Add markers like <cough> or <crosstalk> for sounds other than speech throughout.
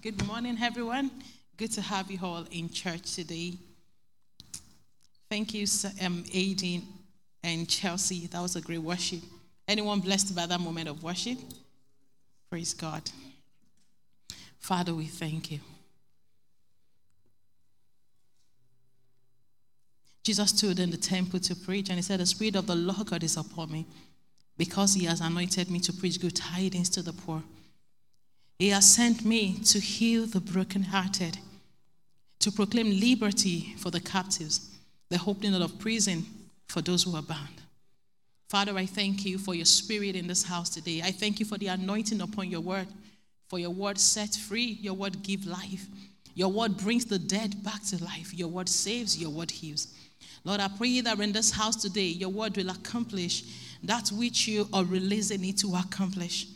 Good morning, everyone. Good to have you all in church today. Thank you, um, Aideen and Chelsea. That was a great worship. Anyone blessed by that moment of worship? Praise God. Father, we thank you. Jesus stood in the temple to preach, and he said, The Spirit of the Lord God is upon me because he has anointed me to preach good tidings to the poor. He has sent me to heal the brokenhearted, to proclaim liberty for the captives, the opening of prison for those who are bound. Father, I thank you for your spirit in this house today. I thank you for the anointing upon your word, for your word set free, your word give life. Your word brings the dead back to life. Your word saves, your word heals. Lord, I pray that in this house today, your word will accomplish that which you are releasing it to accomplish.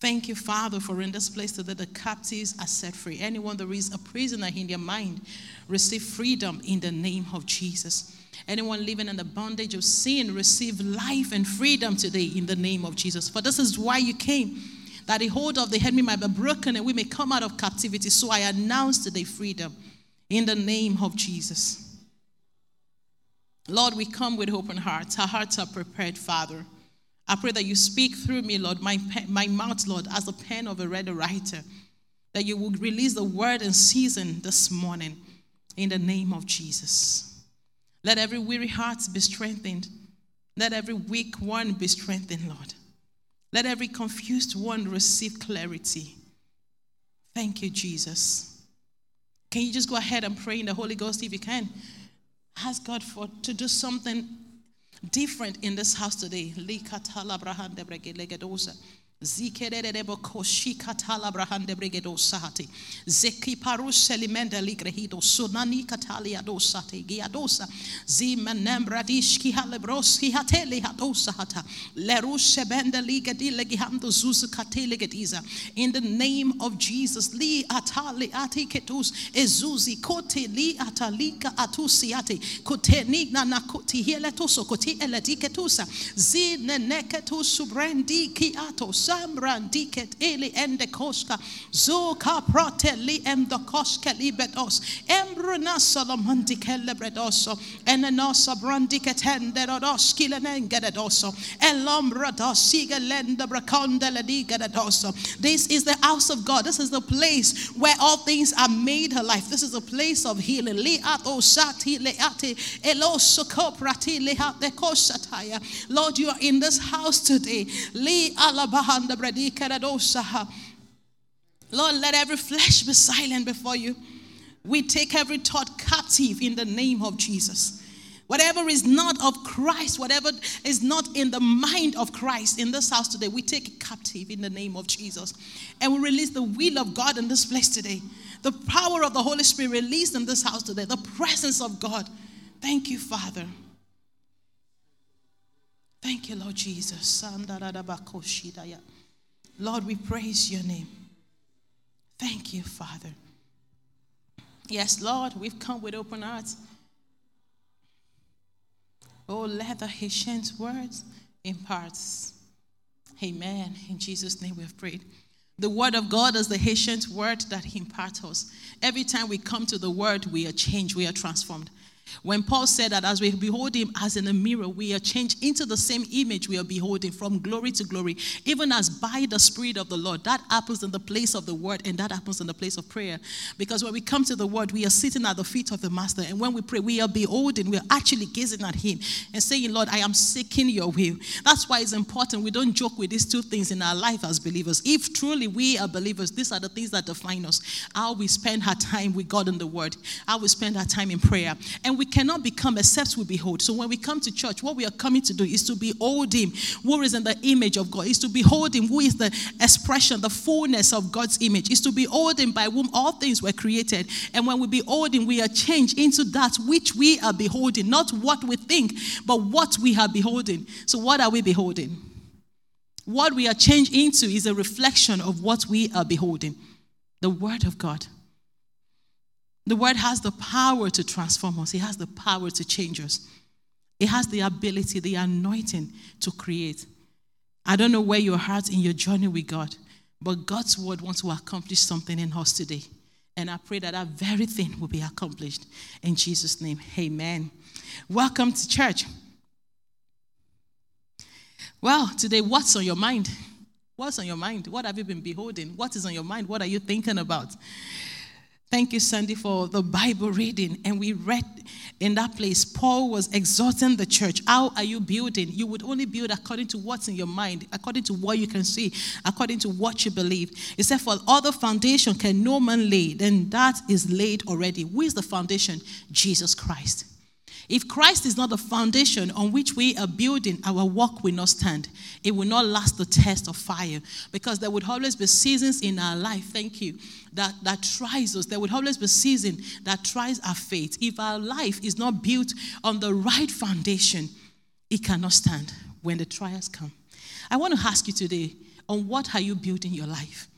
Thank you, Father, for in this place today the captives are set free. Anyone that is a prisoner in their mind, receive freedom in the name of Jesus. Anyone living in the bondage of sin, receive life and freedom today in the name of Jesus. For this is why you came, that the hold of the enemy might be broken and we may come out of captivity. So I announce today freedom in the name of Jesus. Lord, we come with open hearts. Our hearts are prepared, Father. I pray that you speak through me, Lord, my, my mouth, Lord, as the pen of a ready writer, that you will release the word in season this morning in the name of Jesus. Let every weary heart be strengthened. Let every weak one be strengthened, Lord. Let every confused one receive clarity. Thank you, Jesus. Can you just go ahead and pray in the Holy Ghost if you can? Ask God for to do something different in this house today. Zikererebo koshika tala brahande bregedo sahati. Zeki paruse limende ligrehido sunani katalia dosate giadosa. Zimenembra dishki halebroski hateli hadosa hata. Lerushe bende ligedi legihando zuzu kateli gediza. In the name of Jesus, li atali ati ketus ezuzi kote li atalika atusiati. Kote nigna nakuti hieletoso koti eletiketusa. Zine neketus subrendi ki atos diket eli ende koska zoka prote li endo koska libedos embruna solomandi kelebredoso enenosa brandiket hende rodoski lenengeredoso elombra dosiga lenda braconde ledigeredoso this is the house of God. This is the place where all things are made alive this is a place of healing. Lord you are in this house today Lord, let every flesh be silent before you. We take every thought captive in the name of Jesus. Whatever is not of Christ, whatever is not in the mind of Christ in this house today, we take it captive in the name of Jesus. And we release the will of God in this place today. The power of the Holy Spirit released in this house today. The presence of God. Thank you, Father. Thank you, Lord Jesus. Lord, we praise your name. Thank you, Father. Yes, Lord, we've come with open hearts. Oh, let the ancient words impart. Amen. In Jesus' name we have prayed. The word of God is the ancient word that imparts us. Every time we come to the word, we are changed, we are transformed. When Paul said that as we behold him as in a mirror, we are changed into the same image we are beholding from glory to glory, even as by the Spirit of the Lord. That happens in the place of the word and that happens in the place of prayer. Because when we come to the word, we are sitting at the feet of the Master. And when we pray, we are beholding, we are actually gazing at him and saying, Lord, I am seeking your will. That's why it's important we don't joke with these two things in our life as believers. If truly we are believers, these are the things that define us. How we spend our time with God in the word, how we spend our time in prayer. And and we cannot become except we behold. So when we come to church, what we are coming to do is to behold Him who is in the image of God, is to behold Him who is the expression, the fullness of God's image, is to behold Him by whom all things were created. And when we behold Him, we are changed into that which we are beholding, not what we think, but what we are beholding. So, what are we beholding? What we are changed into is a reflection of what we are beholding the Word of God. The word has the power to transform us, it has the power to change us, it has the ability, the anointing to create. I don't know where you're at in your journey with God, But God's word wants to accomplish something in us today. And I pray that that very thing will be accomplished. In Jesus' name, amen. Welcome to church. Well, today, what's on your mind? What's on your mind? What have you been beholding? What is on your mind? What are you thinking about? Thank you, Sandy, for the Bible reading. And we read in that place, Paul was exhorting the church. How are you building? You would only build according to what's in your mind, according to what you can see, according to what you believe. He said, For other foundation can no man lay, then that is laid already. Who is the foundation? Jesus Christ. If Christ is not the foundation on which we are building, our work will not stand. It will not last the test of fire because there would always be seasons in our life, thank you, that, that tries us. There would always be season that tries our faith. If our life is not built on the right foundation, it cannot stand when the trials come. I want to ask you today on what are you building your life?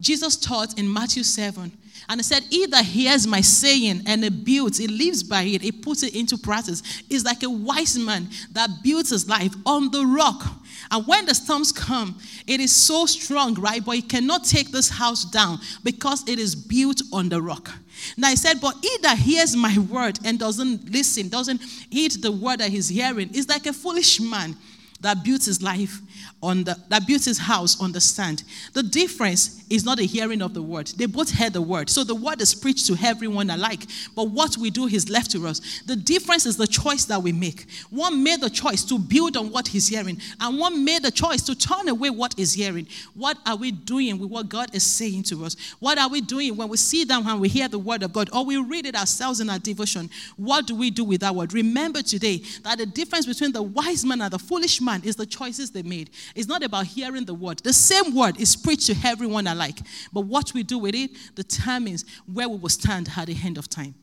Jesus taught in Matthew 7, and he said, He that hears my saying and it builds, it lives by it, it puts it into practice, is like a wise man that builds his life on the rock. And when the storms come, it is so strong, right? But he cannot take this house down because it is built on the rock. Now he said, But he that hears my word and doesn't listen, doesn't heed the word that he's hearing, is like a foolish man that builds his life on the that built his house on the sand. The difference is not the hearing of the word. They both heard the word. So the word is preached to everyone alike. But what we do is left to us. The difference is the choice that we make. One made the choice to build on what he's hearing, and one made the choice to turn away what is hearing. What are we doing with what God is saying to us? What are we doing when we sit down and we hear the word of God or we read it ourselves in our devotion? What do we do with that word? Remember today that the difference between the wise man and the foolish man is the choices they made. It's not about hearing the word. The same word is preached to everyone alike. But what we do with it determines where we will stand at the end of time.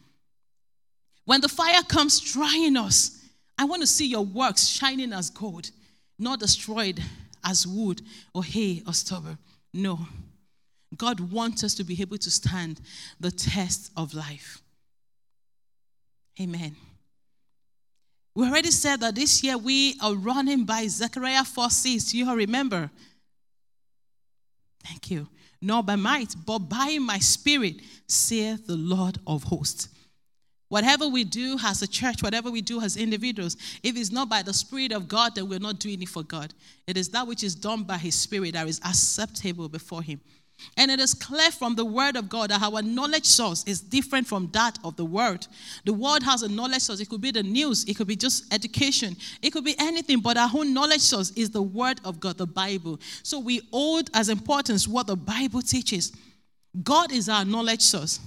When the fire comes trying us, I want to see your works shining as gold, not destroyed as wood or hay or stubble. No. God wants us to be able to stand the test of life. Amen. We already said that this year we are running by Zechariah 4 6. You all remember? Thank you. Not by might, but by my spirit, saith the Lord of hosts. Whatever we do as a church, whatever we do as individuals, if it's not by the Spirit of God, then we're not doing it for God. It is that which is done by His Spirit that is acceptable before Him. And it is clear from the word of God that our knowledge source is different from that of the world. The world has a knowledge source. It could be the news, it could be just education, it could be anything, but our own knowledge source is the word of God, the Bible. So we hold as importance what the Bible teaches. God is our knowledge source.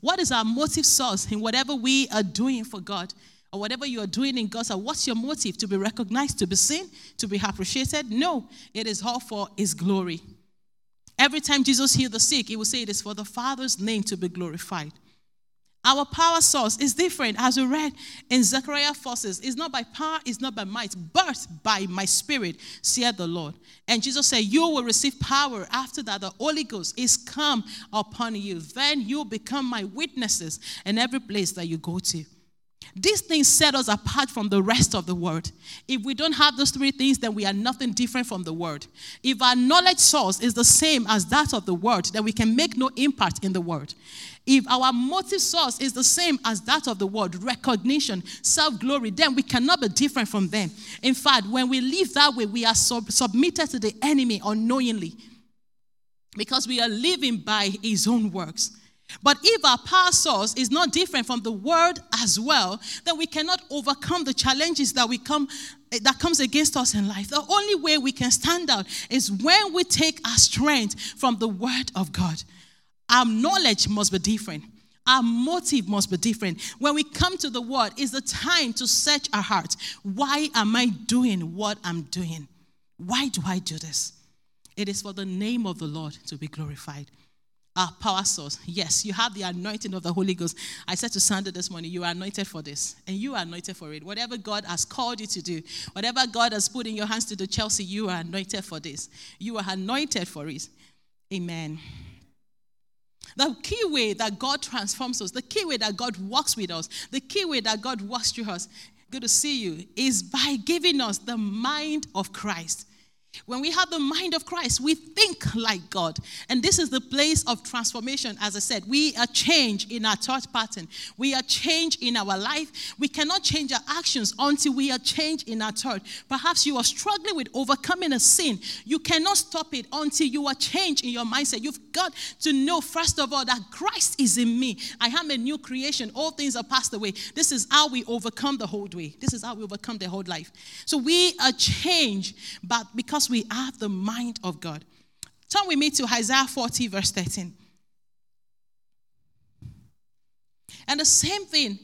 What is our motive source in whatever we are doing for God? Or whatever you are doing in God's what's your motive? To be recognized, to be seen, to be appreciated? No, it is all for His glory. Every time Jesus healed the sick, he would say it is for the Father's name to be glorified. Our power source is different, as we read in Zechariah forces. It's not by power, it's not by might, but by my spirit, said the Lord. And Jesus said, You will receive power after that the Holy Ghost is come upon you. Then you'll become my witnesses in every place that you go to. These things set us apart from the rest of the world. If we don't have those three things, then we are nothing different from the world. If our knowledge source is the same as that of the world, then we can make no impact in the world. If our motive source is the same as that of the world, recognition, self glory, then we cannot be different from them. In fact, when we live that way, we are sub- submitted to the enemy unknowingly because we are living by his own works. But if our power source is not different from the word as well, then we cannot overcome the challenges that we come eh, that comes against us in life. The only way we can stand out is when we take our strength from the word of God. Our knowledge must be different. Our motive must be different. When we come to the word, is the time to search our hearts. Why am I doing what I'm doing? Why do I do this? It is for the name of the Lord to be glorified our power source. Yes, you have the anointing of the Holy Ghost. I said to Sandra this morning, you are anointed for this, and you are anointed for it. Whatever God has called you to do, whatever God has put in your hands to do, Chelsea, you are anointed for this. You are anointed for it. Amen. The key way that God transforms us, the key way that God works with us, the key way that God works through us, good to see you, is by giving us the mind of Christ. When we have the mind of Christ, we think like God. And this is the place of transformation. As I said, we are changed in our thought pattern. We are changed in our life. We cannot change our actions until we are changed in our thought. Perhaps you are struggling with overcoming a sin. You cannot stop it until you are changed in your mindset. You've got to know, first of all, that Christ is in me. I am a new creation. All things are passed away. This is how we overcome the whole way. This is how we overcome the whole life. So we are changed, but because we have the mind of God. Turn with me to Isaiah 40, verse 13. And the same thing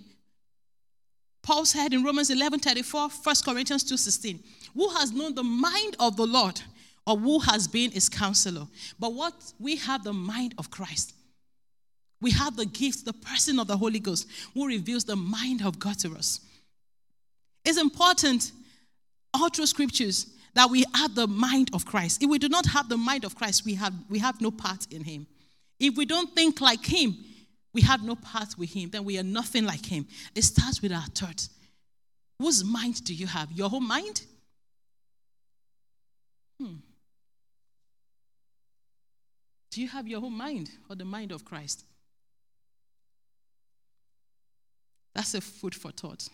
Paul said in Romans 11 34, 1 Corinthians 2 16. Who has known the mind of the Lord, or who has been his counselor? But what we have the mind of Christ. We have the gift, the person of the Holy Ghost, who reveals the mind of God to us. It's important all through scriptures that we have the mind of Christ. If we do not have the mind of Christ, we have, we have no part in him. If we don't think like him, we have no part with him, then we are nothing like him. It starts with our thoughts. Whose mind do you have? Your own mind? Hmm. Do you have your own mind or the mind of Christ? That's a food for thought.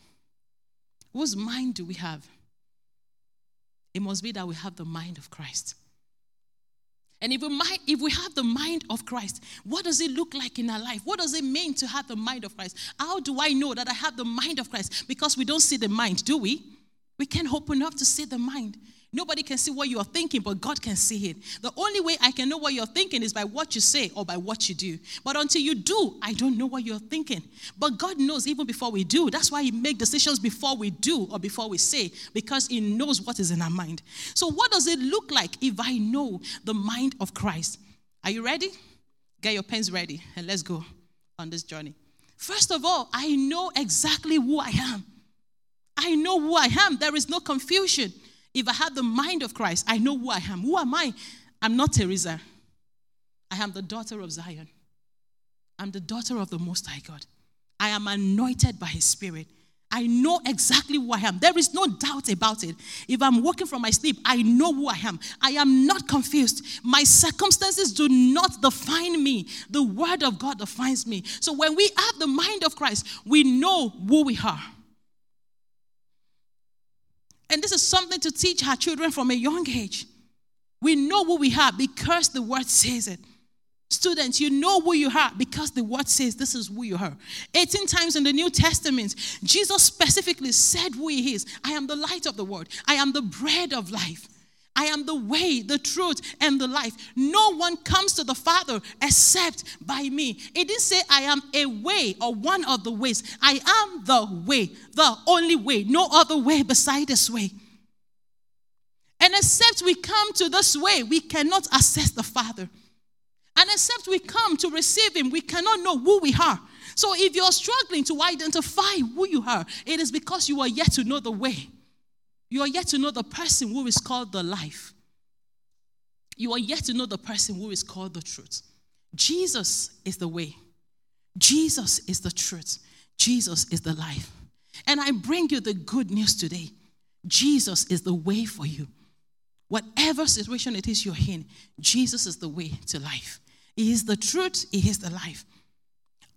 Whose mind do we have? It must be that we have the mind of Christ. And if we, might, if we have the mind of Christ, what does it look like in our life? What does it mean to have the mind of Christ? How do I know that I have the mind of Christ? Because we don't see the mind, do we? We can't open up to see the mind. Nobody can see what you are thinking, but God can see it. The only way I can know what you're thinking is by what you say or by what you do. But until you do, I don't know what you're thinking. But God knows even before we do. That's why He makes decisions before we do or before we say, because He knows what is in our mind. So, what does it look like if I know the mind of Christ? Are you ready? Get your pens ready and let's go on this journey. First of all, I know exactly who I am. I know who I am. There is no confusion. If I have the mind of Christ, I know who I am. Who am I? I'm not Teresa. I am the daughter of Zion. I'm the daughter of the Most High God. I am anointed by His Spirit. I know exactly who I am. There is no doubt about it. If I'm walking from my sleep, I know who I am. I am not confused. My circumstances do not define me. The Word of God defines me. So when we have the mind of Christ, we know who we are. And this is something to teach our children from a young age. We know who we are because the word says it. Students, you know who you are because the word says this is who you are. 18 times in the New Testament, Jesus specifically said who he is. I am the light of the world. I am the bread of life. I am the way, the truth, and the life. No one comes to the Father except by me. It didn't say I am a way or one of the ways. I am the way, the only way, no other way beside this way. And except we come to this way, we cannot access the Father. And except we come to receive Him, we cannot know who we are. So if you're struggling to identify who you are, it is because you are yet to know the way. You are yet to know the person who is called the life. You are yet to know the person who is called the truth. Jesus is the way. Jesus is the truth. Jesus is the life. And I bring you the good news today. Jesus is the way for you. Whatever situation it is you're in, Jesus is the way to life. He is the truth, He is the life.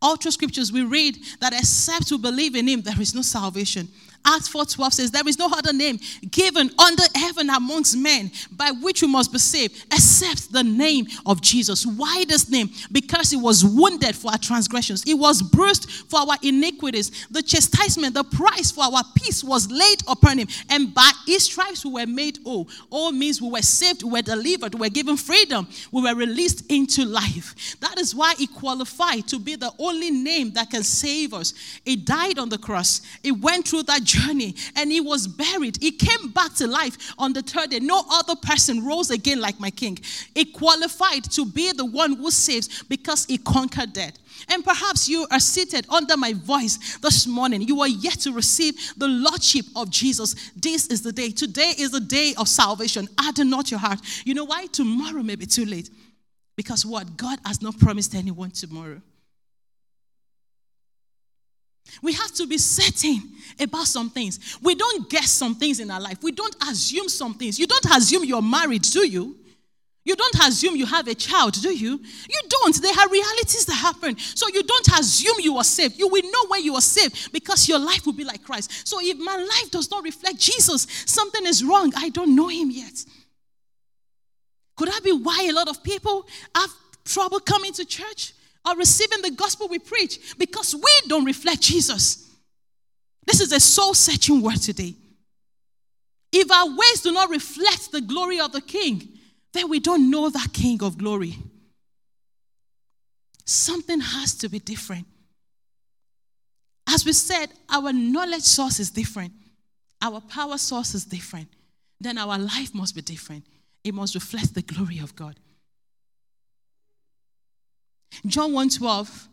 All through scriptures, we read that except we believe in Him, there is no salvation. Acts 4:12 says, There is no other name given under heaven amongst men by which we must be saved, except the name of Jesus. Why this name? Because he was wounded for our transgressions, he was bruised for our iniquities. The chastisement, the price for our peace was laid upon him, and by his stripes we were made whole. All means we were saved, we were delivered, we were given freedom, we were released into life. That is why he qualified to be the only name that can save us. He died on the cross, he went through that journey and he was buried. He came back to life on the third day. No other person rose again like my king. He qualified to be the one who saves because he conquered death. And perhaps you are seated under my voice this morning. You are yet to receive the Lordship of Jesus. This is the day. Today is the day of salvation. Harden not your heart. You know why? Tomorrow may be too late. Because what? God has not promised anyone tomorrow. We have to be certain about some things. We don't guess some things in our life. We don't assume some things. You don't assume you're married, do you? You don't assume you have a child, do you? You don't. There are realities that happen. So you don't assume you are saved. You will know when you are saved because your life will be like Christ. So if my life does not reflect Jesus, something is wrong. I don't know him yet. Could that be why a lot of people have trouble coming to church or receiving the gospel we preach? Because we don't reflect Jesus. This is a soul searching word today. If our ways do not reflect the glory of the King, then we don't know that King of glory. Something has to be different. As we said, our knowledge source is different, our power source is different. Then our life must be different. It must reflect the glory of God. John 1:12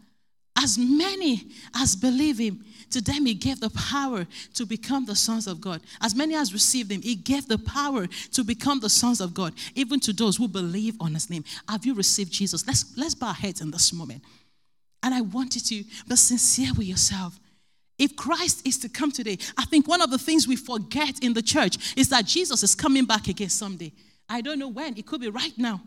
as many as believe him to them he gave the power to become the sons of God. As many as received him, he gave the power to become the sons of God, even to those who believe on his name. Have you received Jesus? Let's let's bow our heads in this moment. And I want you to be sincere with yourself. If Christ is to come today, I think one of the things we forget in the church is that Jesus is coming back again someday. I don't know when. It could be right now.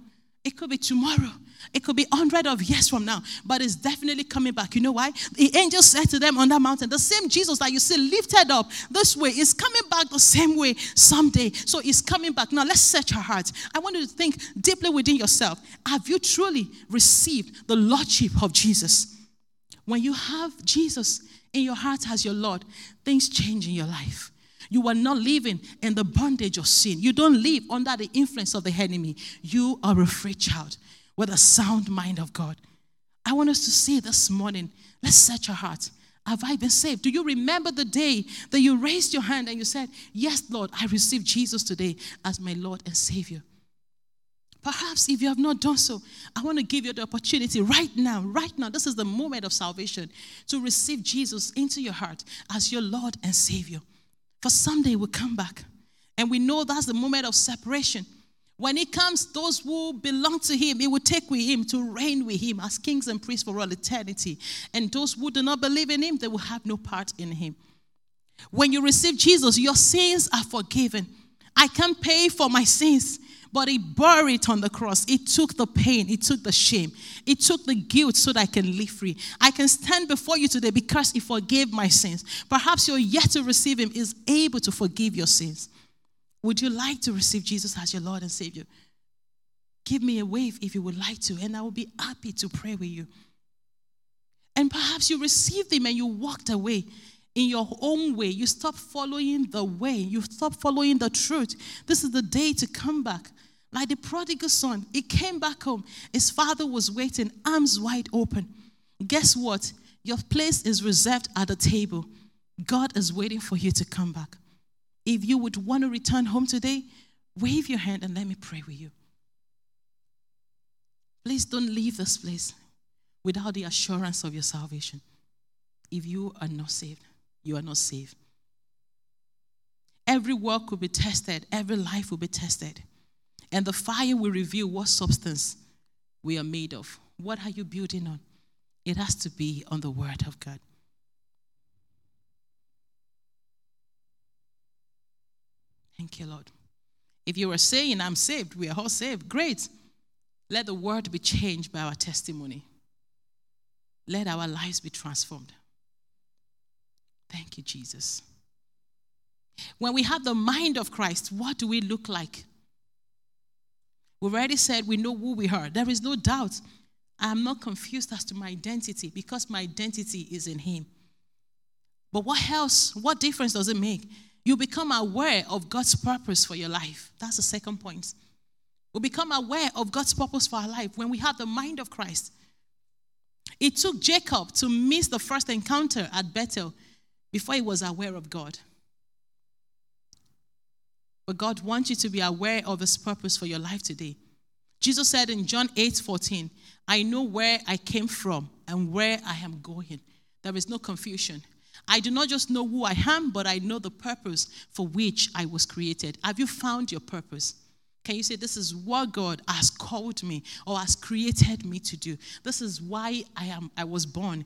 It could be tomorrow. It could be hundred of years from now, but it's definitely coming back. You know why? The angel said to them on that mountain, the same Jesus that you see lifted up this way is coming back the same way someday. So he's coming back. Now let's search our hearts. I want you to think deeply within yourself. Have you truly received the Lordship of Jesus? When you have Jesus in your heart as your Lord, things change in your life. You are not living in the bondage of sin. You don't live under the influence of the enemy. You are a free child with a sound mind of God. I want us to say this morning, let's search our hearts. Have I been saved? Do you remember the day that you raised your hand and you said, Yes, Lord, I received Jesus today as my Lord and Savior? Perhaps if you have not done so, I want to give you the opportunity right now, right now. This is the moment of salvation to receive Jesus into your heart as your Lord and Savior. For someday we'll come back. And we know that's the moment of separation. When he comes, those who belong to him, he will take with him to reign with him as kings and priests for all eternity. And those who do not believe in him, they will have no part in him. When you receive Jesus, your sins are forgiven. I can't pay for my sins, but he bore it on the cross. He took the pain, he took the shame, he took the guilt so that I can live free. I can stand before you today because he forgave my sins. Perhaps you're yet to receive him, is able to forgive your sins. Would you like to receive Jesus as your Lord and Savior? Give me a wave if you would like to, and I will be happy to pray with you. And perhaps you received him and you walked away in your own way. You stop following the way. You stop following the truth. This is the day to come back. Like the prodigal son, he came back home. His father was waiting, arms wide open. Guess what? Your place is reserved at the table. God is waiting for you to come back. If you would want to return home today, wave your hand and let me pray with you. Please don't leave this place without the assurance of your salvation. If you are not saved, you are not safe. Every work will be tested, every life will be tested. And the fire will reveal what substance we are made of. What are you building on? It has to be on the Word of God. Thank you, Lord. If you are saying, I'm saved, we are all saved, great. Let the word be changed by our testimony. Let our lives be transformed. Thank you, Jesus. When we have the mind of Christ, what do we look like? We've already said we know who we are. There is no doubt. I am not confused as to my identity because my identity is in Him. But what else? What difference does it make? You become aware of God's purpose for your life. That's the second point. We become aware of God's purpose for our life when we have the mind of Christ. It took Jacob to miss the first encounter at Bethel before he was aware of God. But God wants you to be aware of his purpose for your life today. Jesus said in John 8 14, I know where I came from and where I am going. There is no confusion. I do not just know who I am, but I know the purpose for which I was created. Have you found your purpose? Can you say, This is what God has called me or has created me to do? This is why I, am, I was born.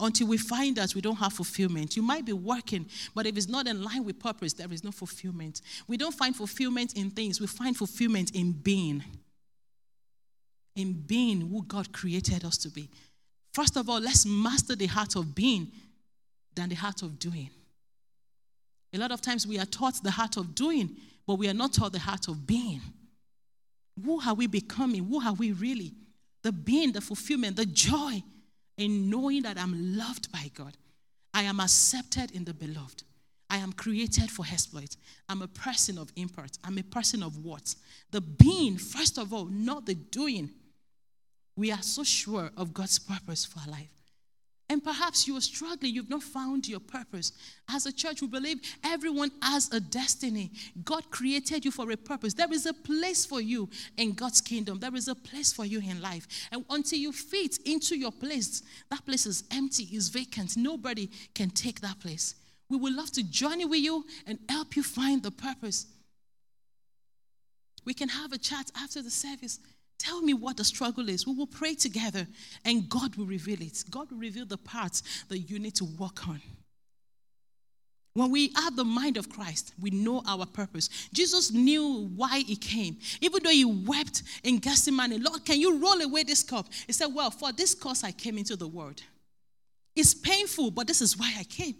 Until we find that we don't have fulfillment. You might be working, but if it's not in line with purpose, there is no fulfillment. We don't find fulfillment in things, we find fulfillment in being. In being who God created us to be. First of all, let's master the heart of being than the heart of doing. A lot of times we are taught the heart of doing, but we are not taught the heart of being. Who are we becoming? Who are we really? The being, the fulfillment, the joy in knowing that I'm loved by God. I am accepted in the beloved. I am created for exploit. I'm a person of import. I'm a person of what? The being, first of all, not the doing. We are so sure of God's purpose for our life. And perhaps you are struggling, you've not found your purpose. As a church, we believe everyone has a destiny. God created you for a purpose. There is a place for you in God's kingdom, there is a place for you in life. And until you fit into your place, that place is empty, is vacant. Nobody can take that place. We would love to journey with you and help you find the purpose. We can have a chat after the service Tell me what the struggle is. We will pray together and God will reveal it. God will reveal the parts that you need to work on. When we have the mind of Christ, we know our purpose. Jesus knew why he came. Even though he wept in Gethsemane, Lord, can you roll away this cup? He said, Well, for this cause I came into the world. It's painful, but this is why I came.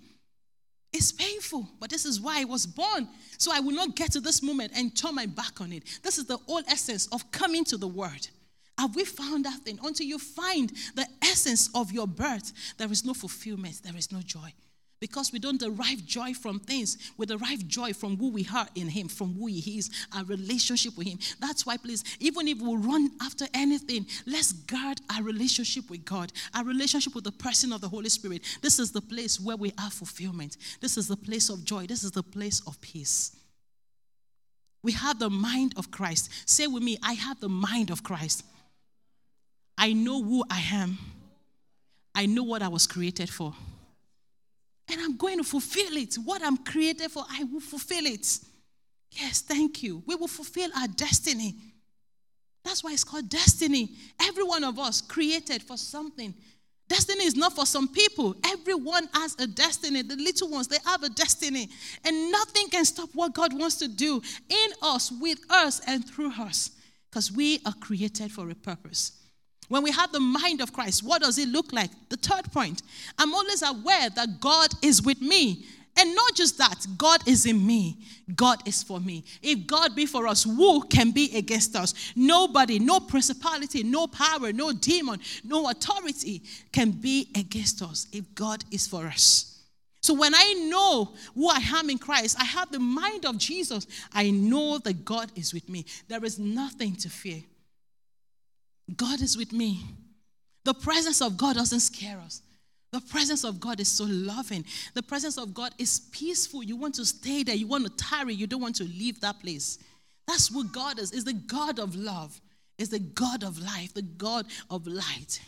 It's painful, but this is why I was born. So I will not get to this moment and turn my back on it. This is the whole essence of coming to the word. Have we found that thing? Until you find the essence of your birth, there is no fulfillment, there is no joy because we don't derive joy from things. We derive joy from who we are in Him, from who He is, our relationship with Him. That's why, please, even if we run after anything, let's guard our relationship with God, our relationship with the person of the Holy Spirit. This is the place where we have fulfillment. This is the place of joy. This is the place of peace. We have the mind of Christ. Say with me, I have the mind of Christ. I know who I am. I know what I was created for and I'm going to fulfill it. What I'm created for, I will fulfill it. Yes, thank you. We will fulfill our destiny. That's why it's called destiny. Every one of us created for something. Destiny is not for some people. Everyone has a destiny. The little ones, they have a destiny. And nothing can stop what God wants to do in us, with us, and through us. Because we are created for a purpose. When we have the mind of Christ, what does it look like? The third point I'm always aware that God is with me. And not just that, God is in me. God is for me. If God be for us, who can be against us? Nobody, no principality, no power, no demon, no authority can be against us if God is for us. So when I know who I am in Christ, I have the mind of Jesus. I know that God is with me. There is nothing to fear. God is with me. The presence of God doesn't scare us. The presence of God is so loving. The presence of God is peaceful. You want to stay there. You want to tarry. You don't want to leave that place. That's what God is. Is the God of love. Is the God of life. The God of light.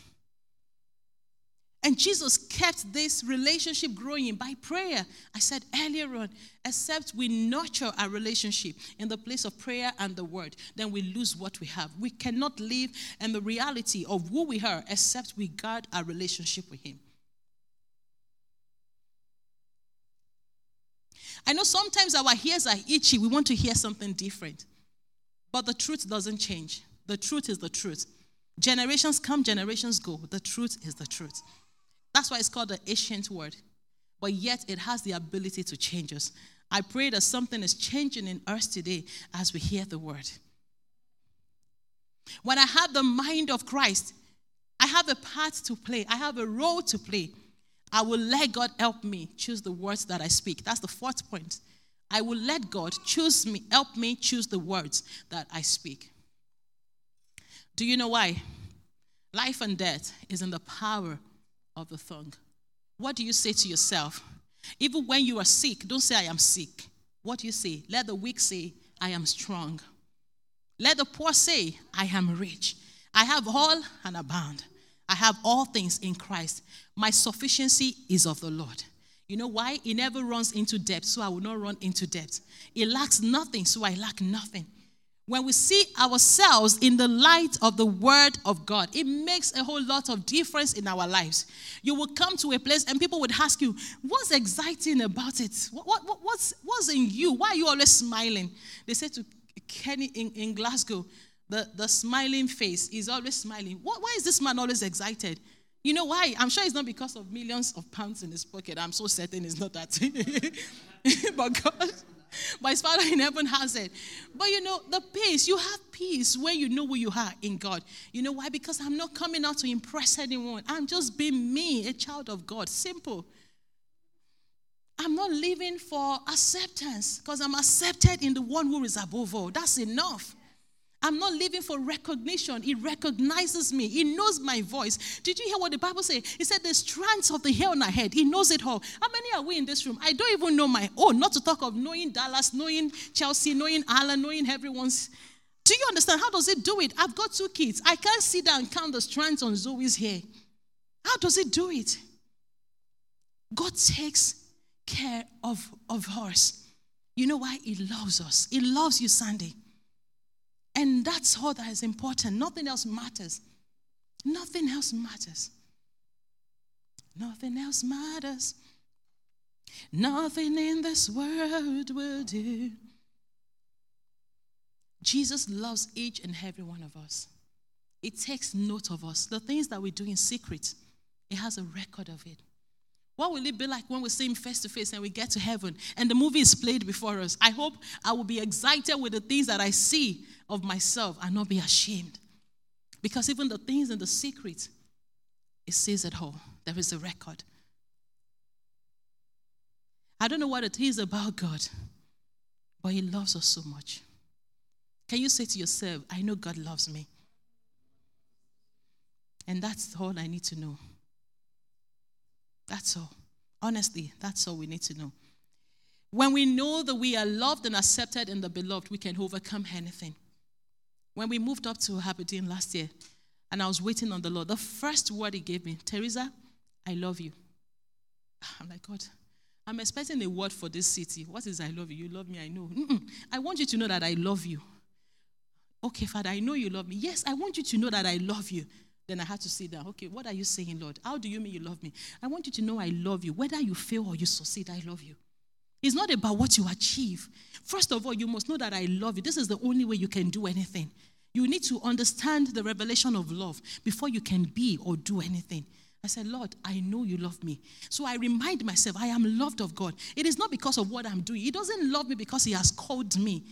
And Jesus kept this relationship growing by prayer. I said earlier on, except we nurture our relationship in the place of prayer and the word, then we lose what we have. We cannot live in the reality of who we are except we guard our relationship with Him. I know sometimes our ears are itchy. We want to hear something different. But the truth doesn't change. The truth is the truth. Generations come, generations go. The truth is the truth. That's why it's called the ancient word. But yet it has the ability to change us. I pray that something is changing in us today as we hear the word. When I have the mind of Christ, I have a part to play, I have a role to play. I will let God help me choose the words that I speak. That's the fourth point. I will let God choose me, help me choose the words that I speak. Do you know why? Life and death is in the power of the tongue. What do you say to yourself? Even when you are sick, don't say, I am sick. What do you say? Let the weak say, I am strong. Let the poor say, I am rich. I have all and abound. I have all things in Christ. My sufficiency is of the Lord. You know why? He never runs into debt, so I will not run into debt. He lacks nothing, so I lack nothing. When we see ourselves in the light of the word of God, it makes a whole lot of difference in our lives. You will come to a place and people would ask you, What's exciting about it? What, what, what's, what's in you? Why are you always smiling? They said to Kenny in, in Glasgow, the, the smiling face is always smiling. What, why is this man always excited? You know why? I'm sure it's not because of millions of pounds in his pocket. I'm so certain it's not that. <laughs> but God, <laughs> but his Father in heaven has it. But you know, the peace, you have peace when you know who you are in God. You know why? Because I'm not coming out to impress anyone. I'm just being me, a child of God. Simple. I'm not living for acceptance because I'm accepted in the one who is above all. That's enough. I'm not living for recognition. He recognizes me. He knows my voice. Did you hear what the Bible said? He said the strands of the hair on my head. He knows it all. How many are we in this room? I don't even know my own. Not to talk of knowing Dallas, knowing Chelsea, knowing Alan, knowing everyone's. Do you understand? How does it do it? I've got two kids. I can't sit down and count the strands on Zoe's hair. How does it do it? God takes care of, of us. You know why? He loves us. He loves you, Sandy. And that's all that is important. Nothing else matters. Nothing else matters. Nothing else matters. Nothing in this world will do. Jesus loves each and every one of us. It takes note of us. The things that we do in secret, it has a record of it. What will it be like when we see him face to face and we get to heaven and the movie is played before us? I hope I will be excited with the things that I see of myself and not be ashamed. Because even the things in the secret, it says it all. There is a record. I don't know what it is about God, but He loves us so much. Can you say to yourself, I know God loves me? And that's all I need to know. That's all. Honestly, that's all we need to know. When we know that we are loved and accepted in the beloved, we can overcome anything. When we moved up to Aberdeen last year, and I was waiting on the Lord, the first word He gave me, Teresa, I love you. <sighs> I'm like, God, I'm expecting a word for this city. What is I love you? You love me, I know. Mm-mm. I want you to know that I love you. Okay, Father, I know you love me. Yes, I want you to know that I love you. Then I had to sit down. Okay, what are you saying, Lord? How do you mean you love me? I want you to know I love you. Whether you fail or you succeed, I love you. It's not about what you achieve. First of all, you must know that I love you. This is the only way you can do anything. You need to understand the revelation of love before you can be or do anything. I said, Lord, I know you love me. So I remind myself, I am loved of God. It is not because of what I'm doing. He doesn't love me because He has called me.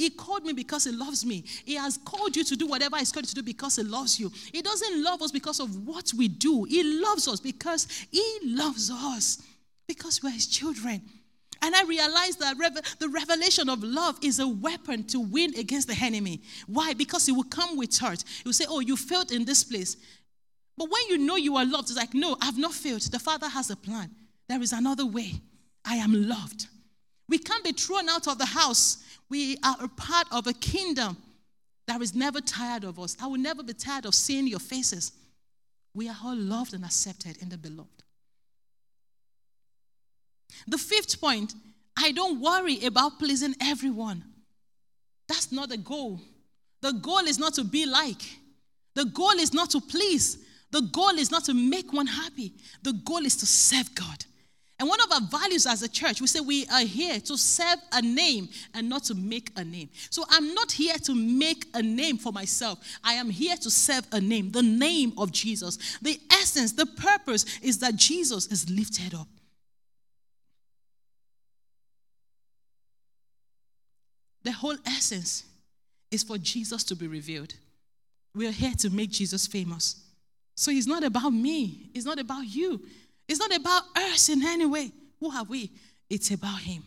He called me because He loves me. He has called you to do whatever He's called you to do because He loves you. He doesn't love us because of what we do. He loves us because He loves us, because we're His children. And I realized that the revelation of love is a weapon to win against the enemy. Why? Because he will come with hurt. He will say, Oh, you failed in this place. But when you know you are loved, it's like, No, I've not failed. The Father has a plan. There is another way. I am loved. We can't be thrown out of the house. We are a part of a kingdom that is never tired of us. I will never be tired of seeing your faces. We are all loved and accepted in the beloved. The fifth point I don't worry about pleasing everyone. That's not the goal. The goal is not to be like, the goal is not to please, the goal is not to make one happy. The goal is to serve God. And one of our values as a church, we say we are here to serve a name and not to make a name. So I'm not here to make a name for myself. I am here to serve a name, the name of Jesus. The essence, the purpose is that Jesus is lifted up. The whole essence is for Jesus to be revealed. We are here to make Jesus famous. So it's not about me, it's not about you, it's not about us in any way. Who are we? It's about Him.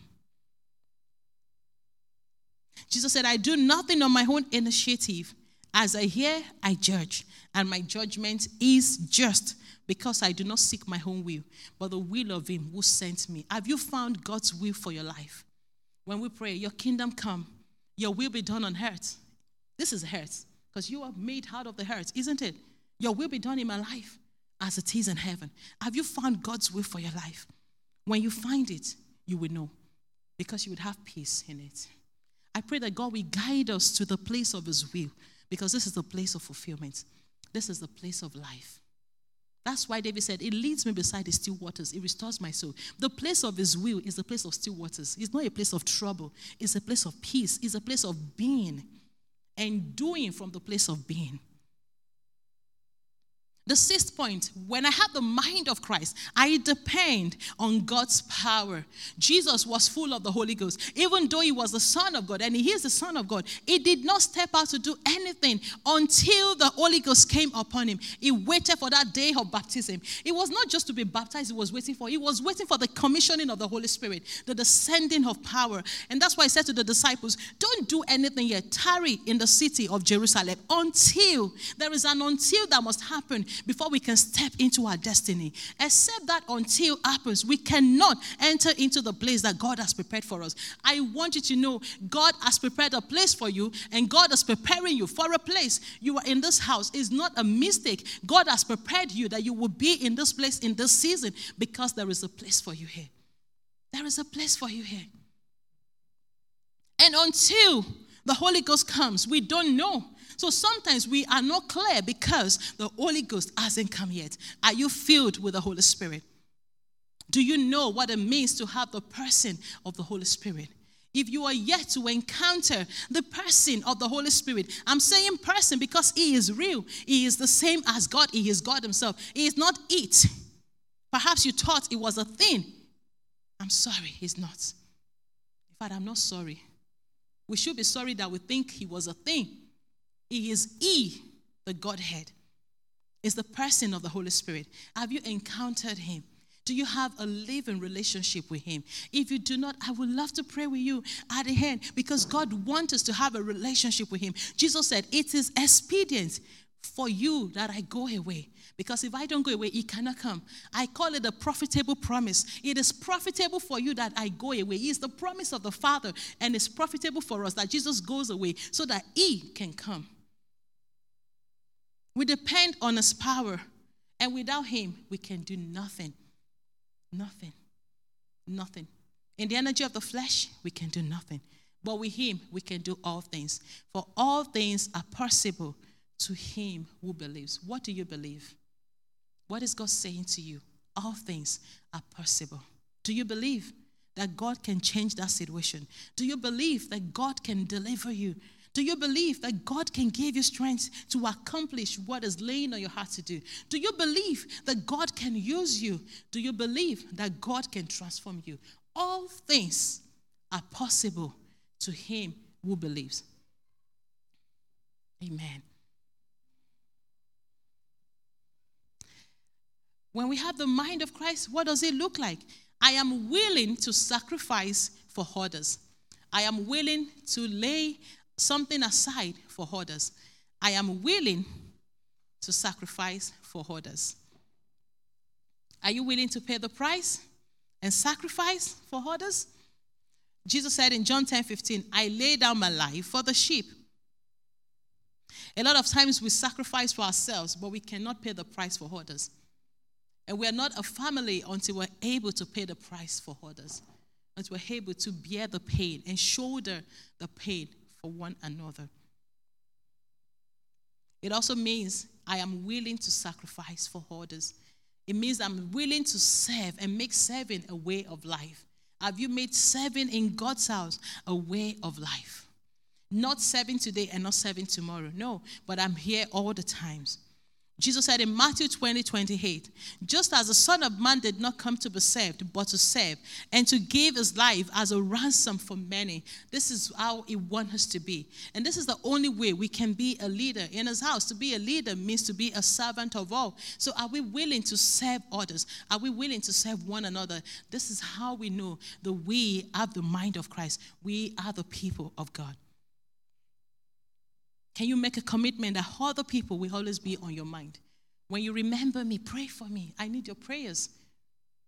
Jesus said, I do nothing on my own initiative. As I hear, I judge, and my judgment is just because I do not seek my own will, but the will of Him who sent me. Have you found God's will for your life? When we pray, Your kingdom come, your will be done on earth. This is earth, because you are made out of the earth, isn't it? Your will be done in my life as it is in heaven. Have you found God's will for your life? When you find it, you will know, because you would have peace in it. I pray that God will guide us to the place of His will because this is the place of fulfillment. This is the place of life. That's why David said, It leads me beside the still waters. It restores my soul. The place of his will is the place of still waters. It's not a place of trouble, it's a place of peace, it's a place of being and doing from the place of being. The sixth point, when I have the mind of Christ, I depend on God's power. Jesus was full of the Holy Ghost. Even though he was the Son of God and he is the Son of God, he did not step out to do anything until the Holy Ghost came upon him. He waited for that day of baptism. It was not just to be baptized, he was waiting for. He was waiting for the commissioning of the Holy Spirit, the descending of power. And that's why he said to the disciples, Don't do anything yet. Tarry in the city of Jerusalem until there is an until that must happen before we can step into our destiny. Except that until happens, we cannot enter into the place that God has prepared for us. I want you to know God has prepared a place for you, and God is preparing you for a place. You are in this house is not a mistake. God has prepared you that you will be in this place in this season because there is a place for you here. There is a place for you here. And until the Holy Ghost comes, we don't know so sometimes we are not clear because the Holy Ghost hasn't come yet. Are you filled with the Holy Spirit? Do you know what it means to have the person of the Holy Spirit? If you are yet to encounter the person of the Holy Spirit, I'm saying person because He is real. He is the same as God. He is God Himself. He is not it. Perhaps you thought it was a thing. I'm sorry, He's not. In fact, I'm not sorry. We should be sorry that we think He was a thing. He is E, the Godhead. Is the person of the Holy Spirit. Have you encountered him? Do you have a living relationship with Him? If you do not, I would love to pray with you at the end because God wants us to have a relationship with Him. Jesus said, It is expedient for you that I go away. Because if I don't go away, He cannot come. I call it a profitable promise. It is profitable for you that I go away. It's the promise of the Father, and it's profitable for us that Jesus goes away so that He can come. We depend on His power, and without Him, we can do nothing. Nothing. Nothing. In the energy of the flesh, we can do nothing. But with Him, we can do all things. For all things are possible to Him who believes. What do you believe? What is God saying to you? All things are possible. Do you believe that God can change that situation? Do you believe that God can deliver you? Do you believe that God can give you strength to accomplish what is laying on your heart to do? Do you believe that God can use you? Do you believe that God can transform you? All things are possible to him who believes. Amen. When we have the mind of Christ, what does it look like? I am willing to sacrifice for others. I am willing to lay something aside for others. I am willing to sacrifice for others. Are you willing to pay the price and sacrifice for others? Jesus said in John 10 15, I lay down my life for the sheep. A lot of times we sacrifice for ourselves, but we cannot pay the price for others. And we are not a family until we're able to pay the price for others, until we're able to bear the pain and shoulder the pain one another. It also means I am willing to sacrifice for others. It means I'm willing to serve and make serving a way of life. Have you made serving in God's house a way of life? Not serving today and not serving tomorrow. No, but I'm here all the times. Jesus said in Matthew 20, 28, just as the Son of Man did not come to be served, but to serve, and to give his life as a ransom for many. This is how he wants us to be. And this is the only way we can be a leader in his house. To be a leader means to be a servant of all. So are we willing to serve others? Are we willing to serve one another? This is how we know that we have the mind of Christ. We are the people of God. Can you make a commitment that other people will always be on your mind? When you remember me, pray for me. I need your prayers.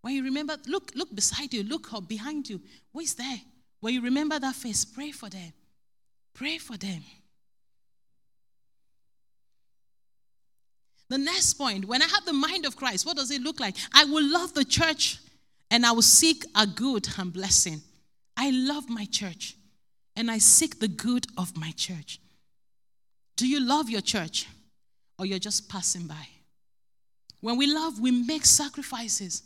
When you remember, look, look beside you, look up behind you. Who is there? When you remember that face, pray for them. Pray for them. The next point, when I have the mind of Christ, what does it look like? I will love the church and I will seek a good and blessing. I love my church. and I seek the good of my church. Do you love your church or you're just passing by? When we love, we make sacrifices.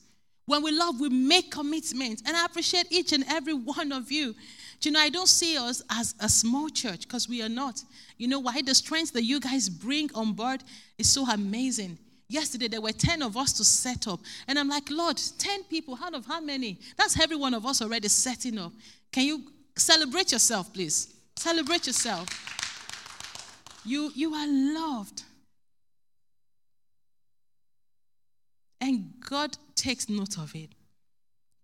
When we love, we make commitments. And I appreciate each and every one of you. Do you know, I don't see us as a small church because we are not. You know why? The strength that you guys bring on board is so amazing. Yesterday, there were 10 of us to set up. And I'm like, Lord, 10 people, out of how many? That's every one of us already setting up. Can you celebrate yourself, please? Celebrate yourself. You, you are loved. And God takes note of it.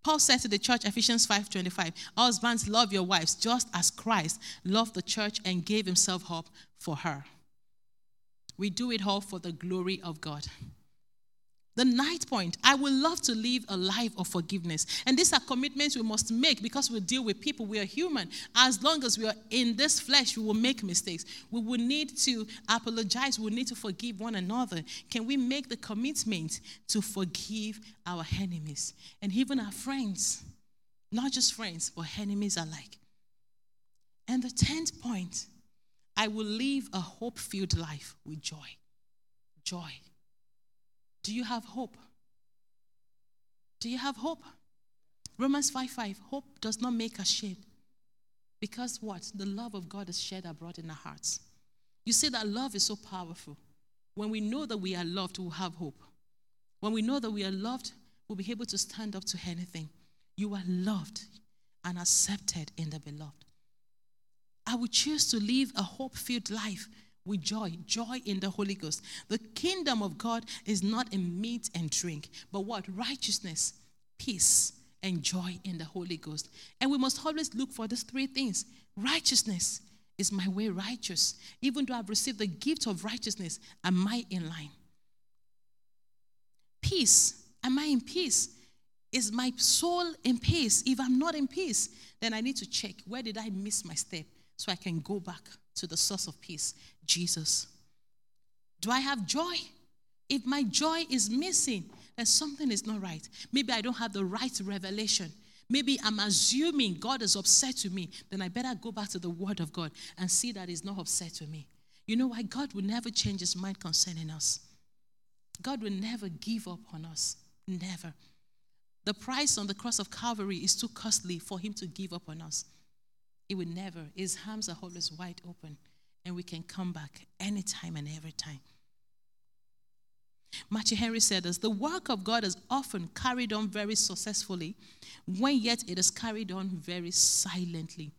Paul said to the church, Ephesians 5:25, Husbands, love your wives, just as Christ loved the church and gave himself up for her. We do it all for the glory of God. The ninth point, I would love to live a life of forgiveness. And these are commitments we must make because we deal with people. We are human. As long as we are in this flesh, we will make mistakes. We will need to apologize. We need to forgive one another. Can we make the commitment to forgive our enemies and even our friends? Not just friends, but enemies alike. And the tenth point, I will live a hope filled life with joy. Joy. Do you have hope? Do you have hope? Romans 5 5 Hope does not make us shed. Because what? The love of God is shed abroad in our hearts. You see that love is so powerful. When we know that we are loved, we'll have hope. When we know that we are loved, we'll be able to stand up to anything. You are loved and accepted in the beloved. I would choose to live a hope filled life with joy, joy in the Holy Ghost. The kingdom of God is not in meat and drink, but what? Righteousness, peace, and joy in the Holy Ghost. And we must always look for these three things. Righteousness is my way righteous. Even though I've received the gift of righteousness, am I in line? Peace, am I in peace? Is my soul in peace? If I'm not in peace, then I need to check where did I miss my step so I can go back to the source of peace, Jesus. Do I have joy? If my joy is missing, then something is not right. Maybe I don't have the right revelation. Maybe I'm assuming God is upset with me. Then I better go back to the Word of God and see that He's not upset with me. You know why? God will never change His mind concerning us. God will never give up on us. Never. The price on the cross of Calvary is too costly for Him to give up on us. It will never. His arms are always wide open, and we can come back anytime and every time. Matthew Henry said this the work of God is often carried on very successfully, when yet it is carried on very silently.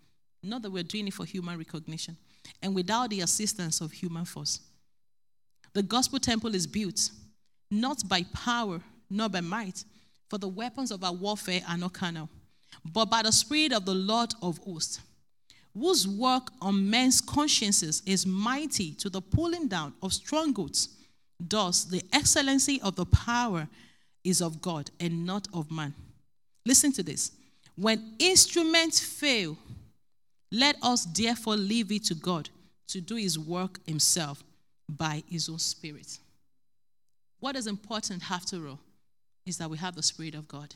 Not that we're doing it for human recognition, and without the assistance of human force. The gospel temple is built not by power, nor by might, for the weapons of our warfare are not carnal, but by the Spirit of the Lord of hosts whose work on men's consciences is mighty to the pulling down of strongholds. Thus, the excellency of the power is of God and not of man. Listen to this. When instruments fail, let us therefore leave it to God to do his work himself by his own spirit. What is important, after all, is that we have the Spirit of God.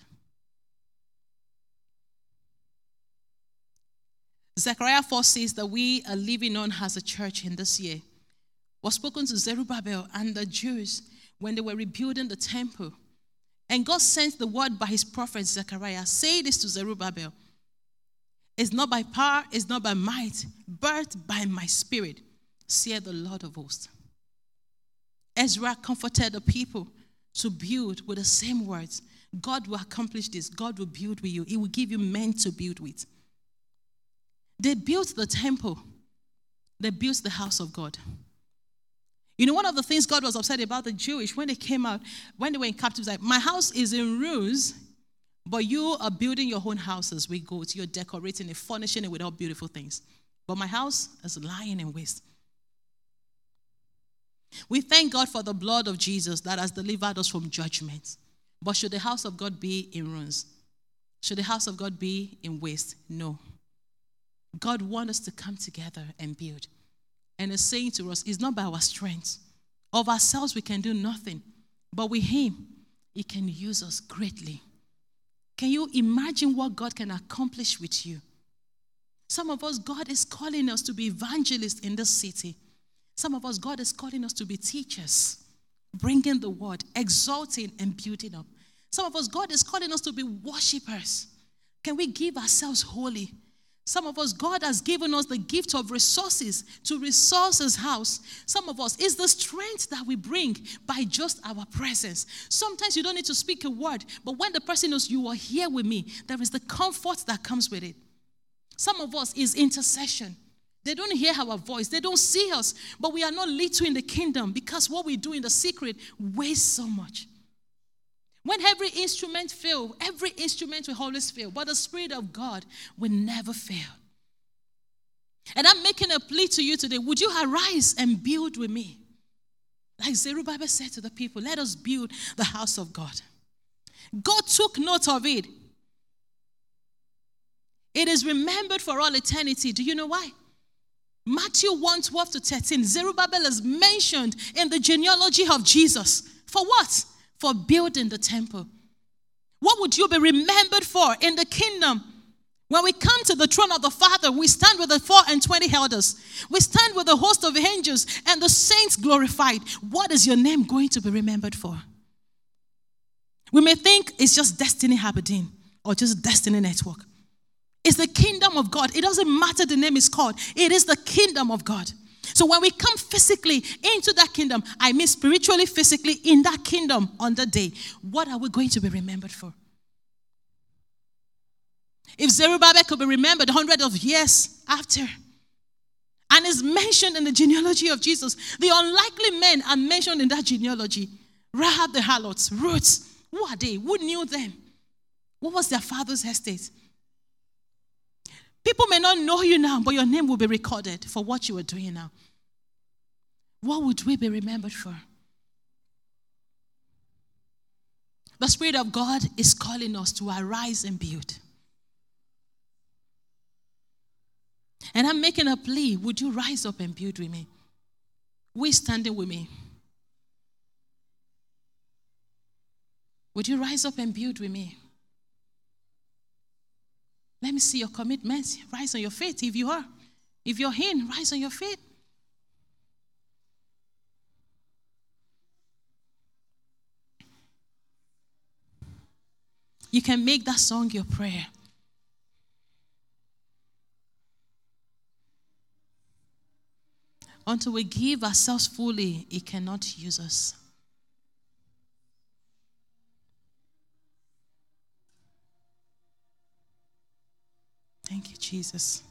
Zechariah 4 says that we are living on as a church in this year was spoken to Zerubbabel and the Jews when they were rebuilding the temple. And God sent the word by his prophet Zechariah say this to Zerubbabel It's not by power, it's not by might, but by my spirit, saith the Lord of hosts. Ezra comforted the people to build with the same words. God will accomplish this. God will build with you. He will give you men to build with. They built the temple, they built the house of God. You know, one of the things God was upset about the Jewish when they came out, when they were in captivity, like, my house is in ruins, but you are building your own houses with goats. You're decorating it, furnishing it with all beautiful things. But my house is lying in waste. We thank God for the blood of Jesus that has delivered us from judgment. But should the house of God be in ruins? Should the house of God be in waste? No. God wants us to come together and build. And is saying to us, it's not by our strength. Of ourselves, we can do nothing. But with Him, He can use us greatly. Can you imagine what God can accomplish with you? Some of us, God is calling us to be evangelists in this city. Some of us, God is calling us to be teachers, bringing the word, exalting and building up. Some of us, God is calling us to be worshippers. Can we give ourselves wholly? Some of us, God has given us the gift of resources to resource His house. Some of us, it's the strength that we bring by just our presence. Sometimes you don't need to speak a word, but when the person knows you are here with me, there is the comfort that comes with it. Some of us is intercession. They don't hear our voice, they don't see us, but we are not little in the kingdom because what we do in the secret weighs so much. When every instrument fail, every instrument will always fail, but the Spirit of God will never fail. And I'm making a plea to you today. Would you arise and build with me? Like Zerubbabel said to the people, let us build the house of God. God took note of it. It is remembered for all eternity. Do you know why? Matthew 1 12 to 13. Zerubbabel is mentioned in the genealogy of Jesus. For what? For building the temple. What would you be remembered for in the kingdom? When we come to the throne of the Father, we stand with the four and twenty elders. We stand with the host of angels and the saints glorified. What is your name going to be remembered for? We may think it's just Destiny Aberdeen or just Destiny Network. It's the kingdom of God. It doesn't matter the name is called, it is the kingdom of God. So when we come physically into that kingdom, I mean spiritually, physically in that kingdom on the day, what are we going to be remembered for? If Zerubbabel could be remembered hundreds of years after, and is mentioned in the genealogy of Jesus, the unlikely men are mentioned in that genealogy. Rahab the harlots, Ruth, who are they? Who knew them? What was their father's estate? People may not know you now, but your name will be recorded for what you are doing now. What would we be remembered for? The Spirit of God is calling us to arise and build. And I'm making a plea. Would you rise up and build with me? We standing with me. Would you rise up and build with me? Let me see your commitment. Rise on your feet if you are. If you're in, rise on your feet. You can make that song your prayer. Until we give ourselves fully, He cannot use us. Thank you, Jesus.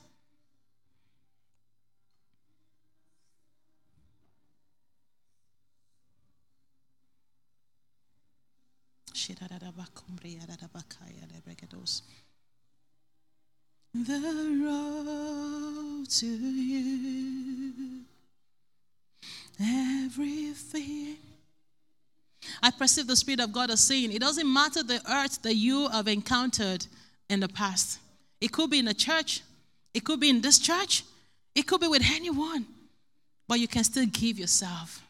The road to you, everything. I perceive the Spirit of God as saying, it doesn't matter the earth that you have encountered in the past. It could be in a church, it could be in this church, it could be with anyone, but you can still give yourself.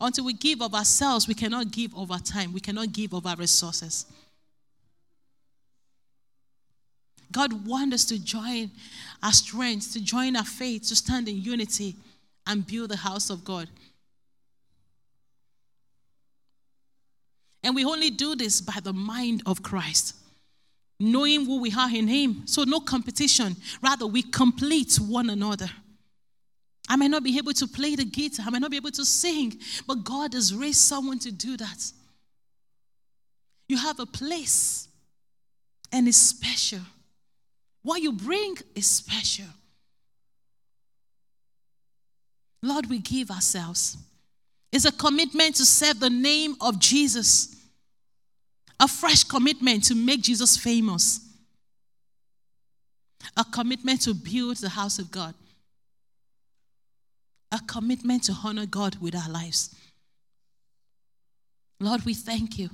Until we give of ourselves, we cannot give of our time, we cannot give of our resources. God wants us to join our strength, to join our faith, to stand in unity and build the house of God. And we only do this by the mind of Christ knowing who we are in Him. So, no competition. Rather, we complete one another. I might not be able to play the guitar, I might not be able to sing, but God has raised someone to do that. You have a place, and it's special. What you bring is special. Lord, we give ourselves. It's a commitment to serve the name of Jesus a fresh commitment to make Jesus famous, a commitment to build the house of God, a commitment to honor God with our lives. Lord, we thank you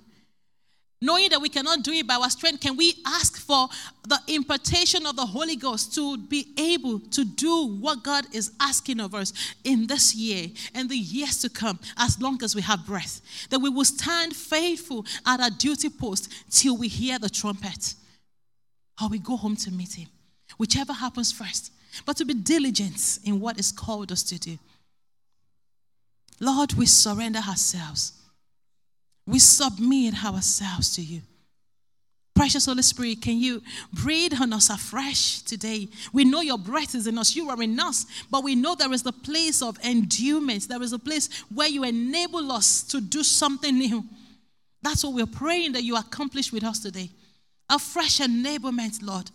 knowing that we cannot do it by our strength, can we ask for the impartation of the Holy Ghost to be able to do what God is asking of us in this year and the years to come, as long as we have breath? That we will stand faithful at our duty post till we hear the trumpet or we go home to meet Him. whichever happens first, but to be diligent in what is called us to do. Lord, we surrender ourselves. We submit ourselves to you. Precious Holy Spirit, can you breathe on us afresh today? We know your breath is in us, you are in us, but we know there is a place of endurance. There is a place where you enable us to do something new. That's what we're praying that you accomplish with us today. A fresh enablement, Lord.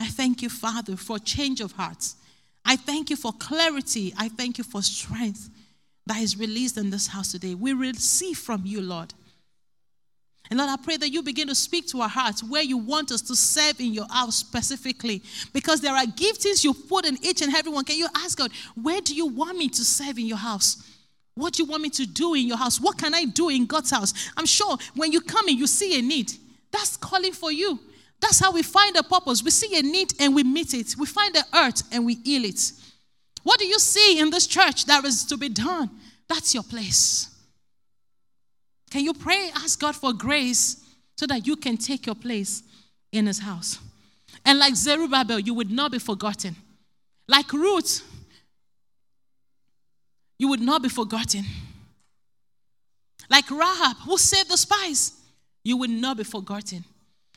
I thank you, Father, for change of hearts. I thank you for clarity. I thank you for strength that is released in this house today. We receive from you, Lord. And Lord, I pray that you begin to speak to our hearts where you want us to serve in your house specifically. Because there are giftings you put in each and every one. Can you ask God, where do you want me to serve in your house? What do you want me to do in your house? What can I do in God's house? I'm sure when you come in, you see a need. That's calling for you. That's how we find a purpose. We see a need and we meet it. We find the earth and we heal it. What do you see in this church that is to be done? That's your place. Can you pray, ask God for grace so that you can take your place in his house? And like Zerubbabel, you would not be forgotten. Like Ruth, you would not be forgotten. Like Rahab, who saved the spies, you would not be forgotten.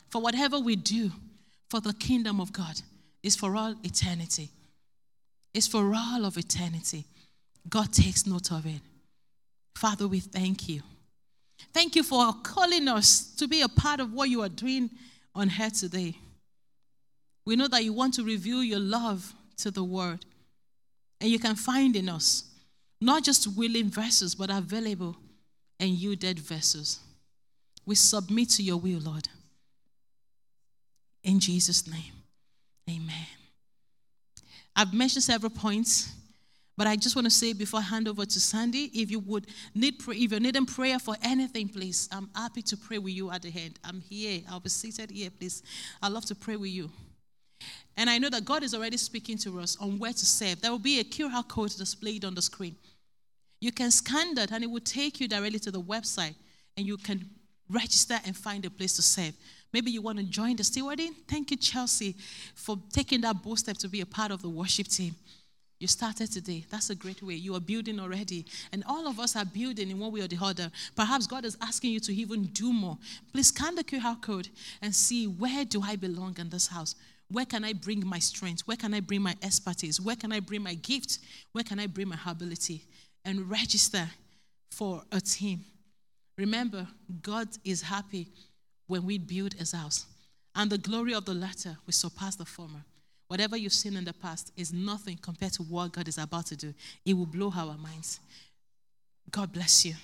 For whatever we do for the kingdom of God is for all eternity. It's for all of eternity. God takes note of it. Father, we thank you. Thank you for calling us to be a part of what you are doing on earth today. We know that you want to reveal your love to the world. And you can find in us not just willing vessels, but available and yielded vessels. We submit to your will, Lord. In Jesus' name, amen. I've mentioned several points but I just want to say before I hand over to Sandy, if you would need pray, if you're needing prayer for anything, please, I'm happy to pray with you at the end. I'm here. I'll be seated here, please. I'd love to pray with you. And I know that God is already speaking to us on where to save. There will be a QR code displayed on the screen. You can scan that and it will take you directly to the website and you can register and find a place to save. Maybe you want to join the stewarding. Thank you, Chelsea, for taking that bold step to be a part of the worship team. You started today. That's a great way. You are building already. And all of us are building in one way or the other. Perhaps God is asking you to even do more. Please scan the QR code and see where do I belong in this house? Where can I bring my strength? Where can I bring my expertise? Where can I bring my gift? Where can I bring my ability? And register for a team. Remember, God is happy when we build his house. And the glory of the latter will surpass the former. Whatever you've seen in the past is nothing compared to what God is about to do. It will blow our minds. God bless you.